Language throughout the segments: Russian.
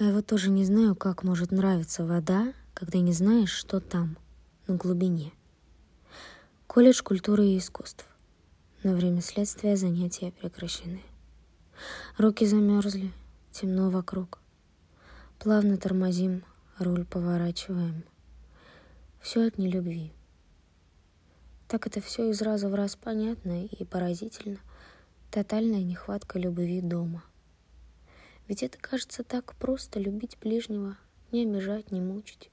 А я вот тоже не знаю, как может нравиться вода, когда не знаешь, что там, на глубине. Колледж культуры и искусств. На время следствия занятия прекращены. Руки замерзли, темно вокруг. Плавно тормозим, руль поворачиваем. Все от нелюбви. Так это все из раза в раз понятно и поразительно. Тотальная нехватка любви дома. Ведь это кажется так просто любить ближнего, не обижать, не мучить.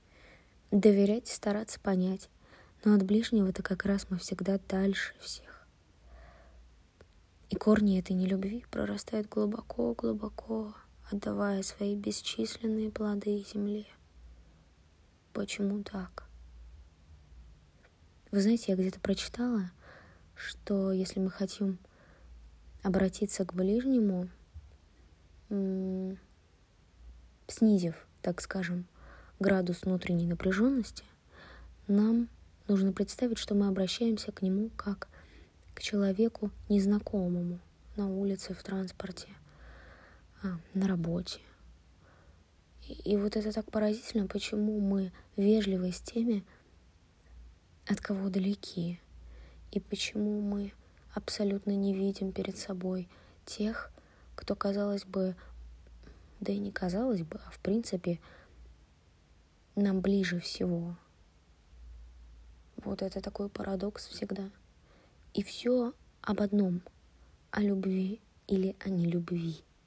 Доверять, стараться понять. Но от ближнего-то как раз мы всегда дальше всех. И корни этой нелюбви прорастают глубоко-глубоко, отдавая свои бесчисленные плоды земле. Почему так? Вы знаете, я где-то прочитала, что если мы хотим обратиться к ближнему, снизив, так скажем, градус внутренней напряженности, нам нужно представить, что мы обращаемся к нему как к человеку незнакомому на улице, в транспорте, а, на работе. И, вот это так поразительно, почему мы вежливы с теми, от кого далеки, и почему мы абсолютно не видим перед собой тех, кто, казалось бы, да и не казалось бы, а в принципе, нам ближе всего. Вот это такой парадокс всегда. И все об одном, о любви или о нелюбви.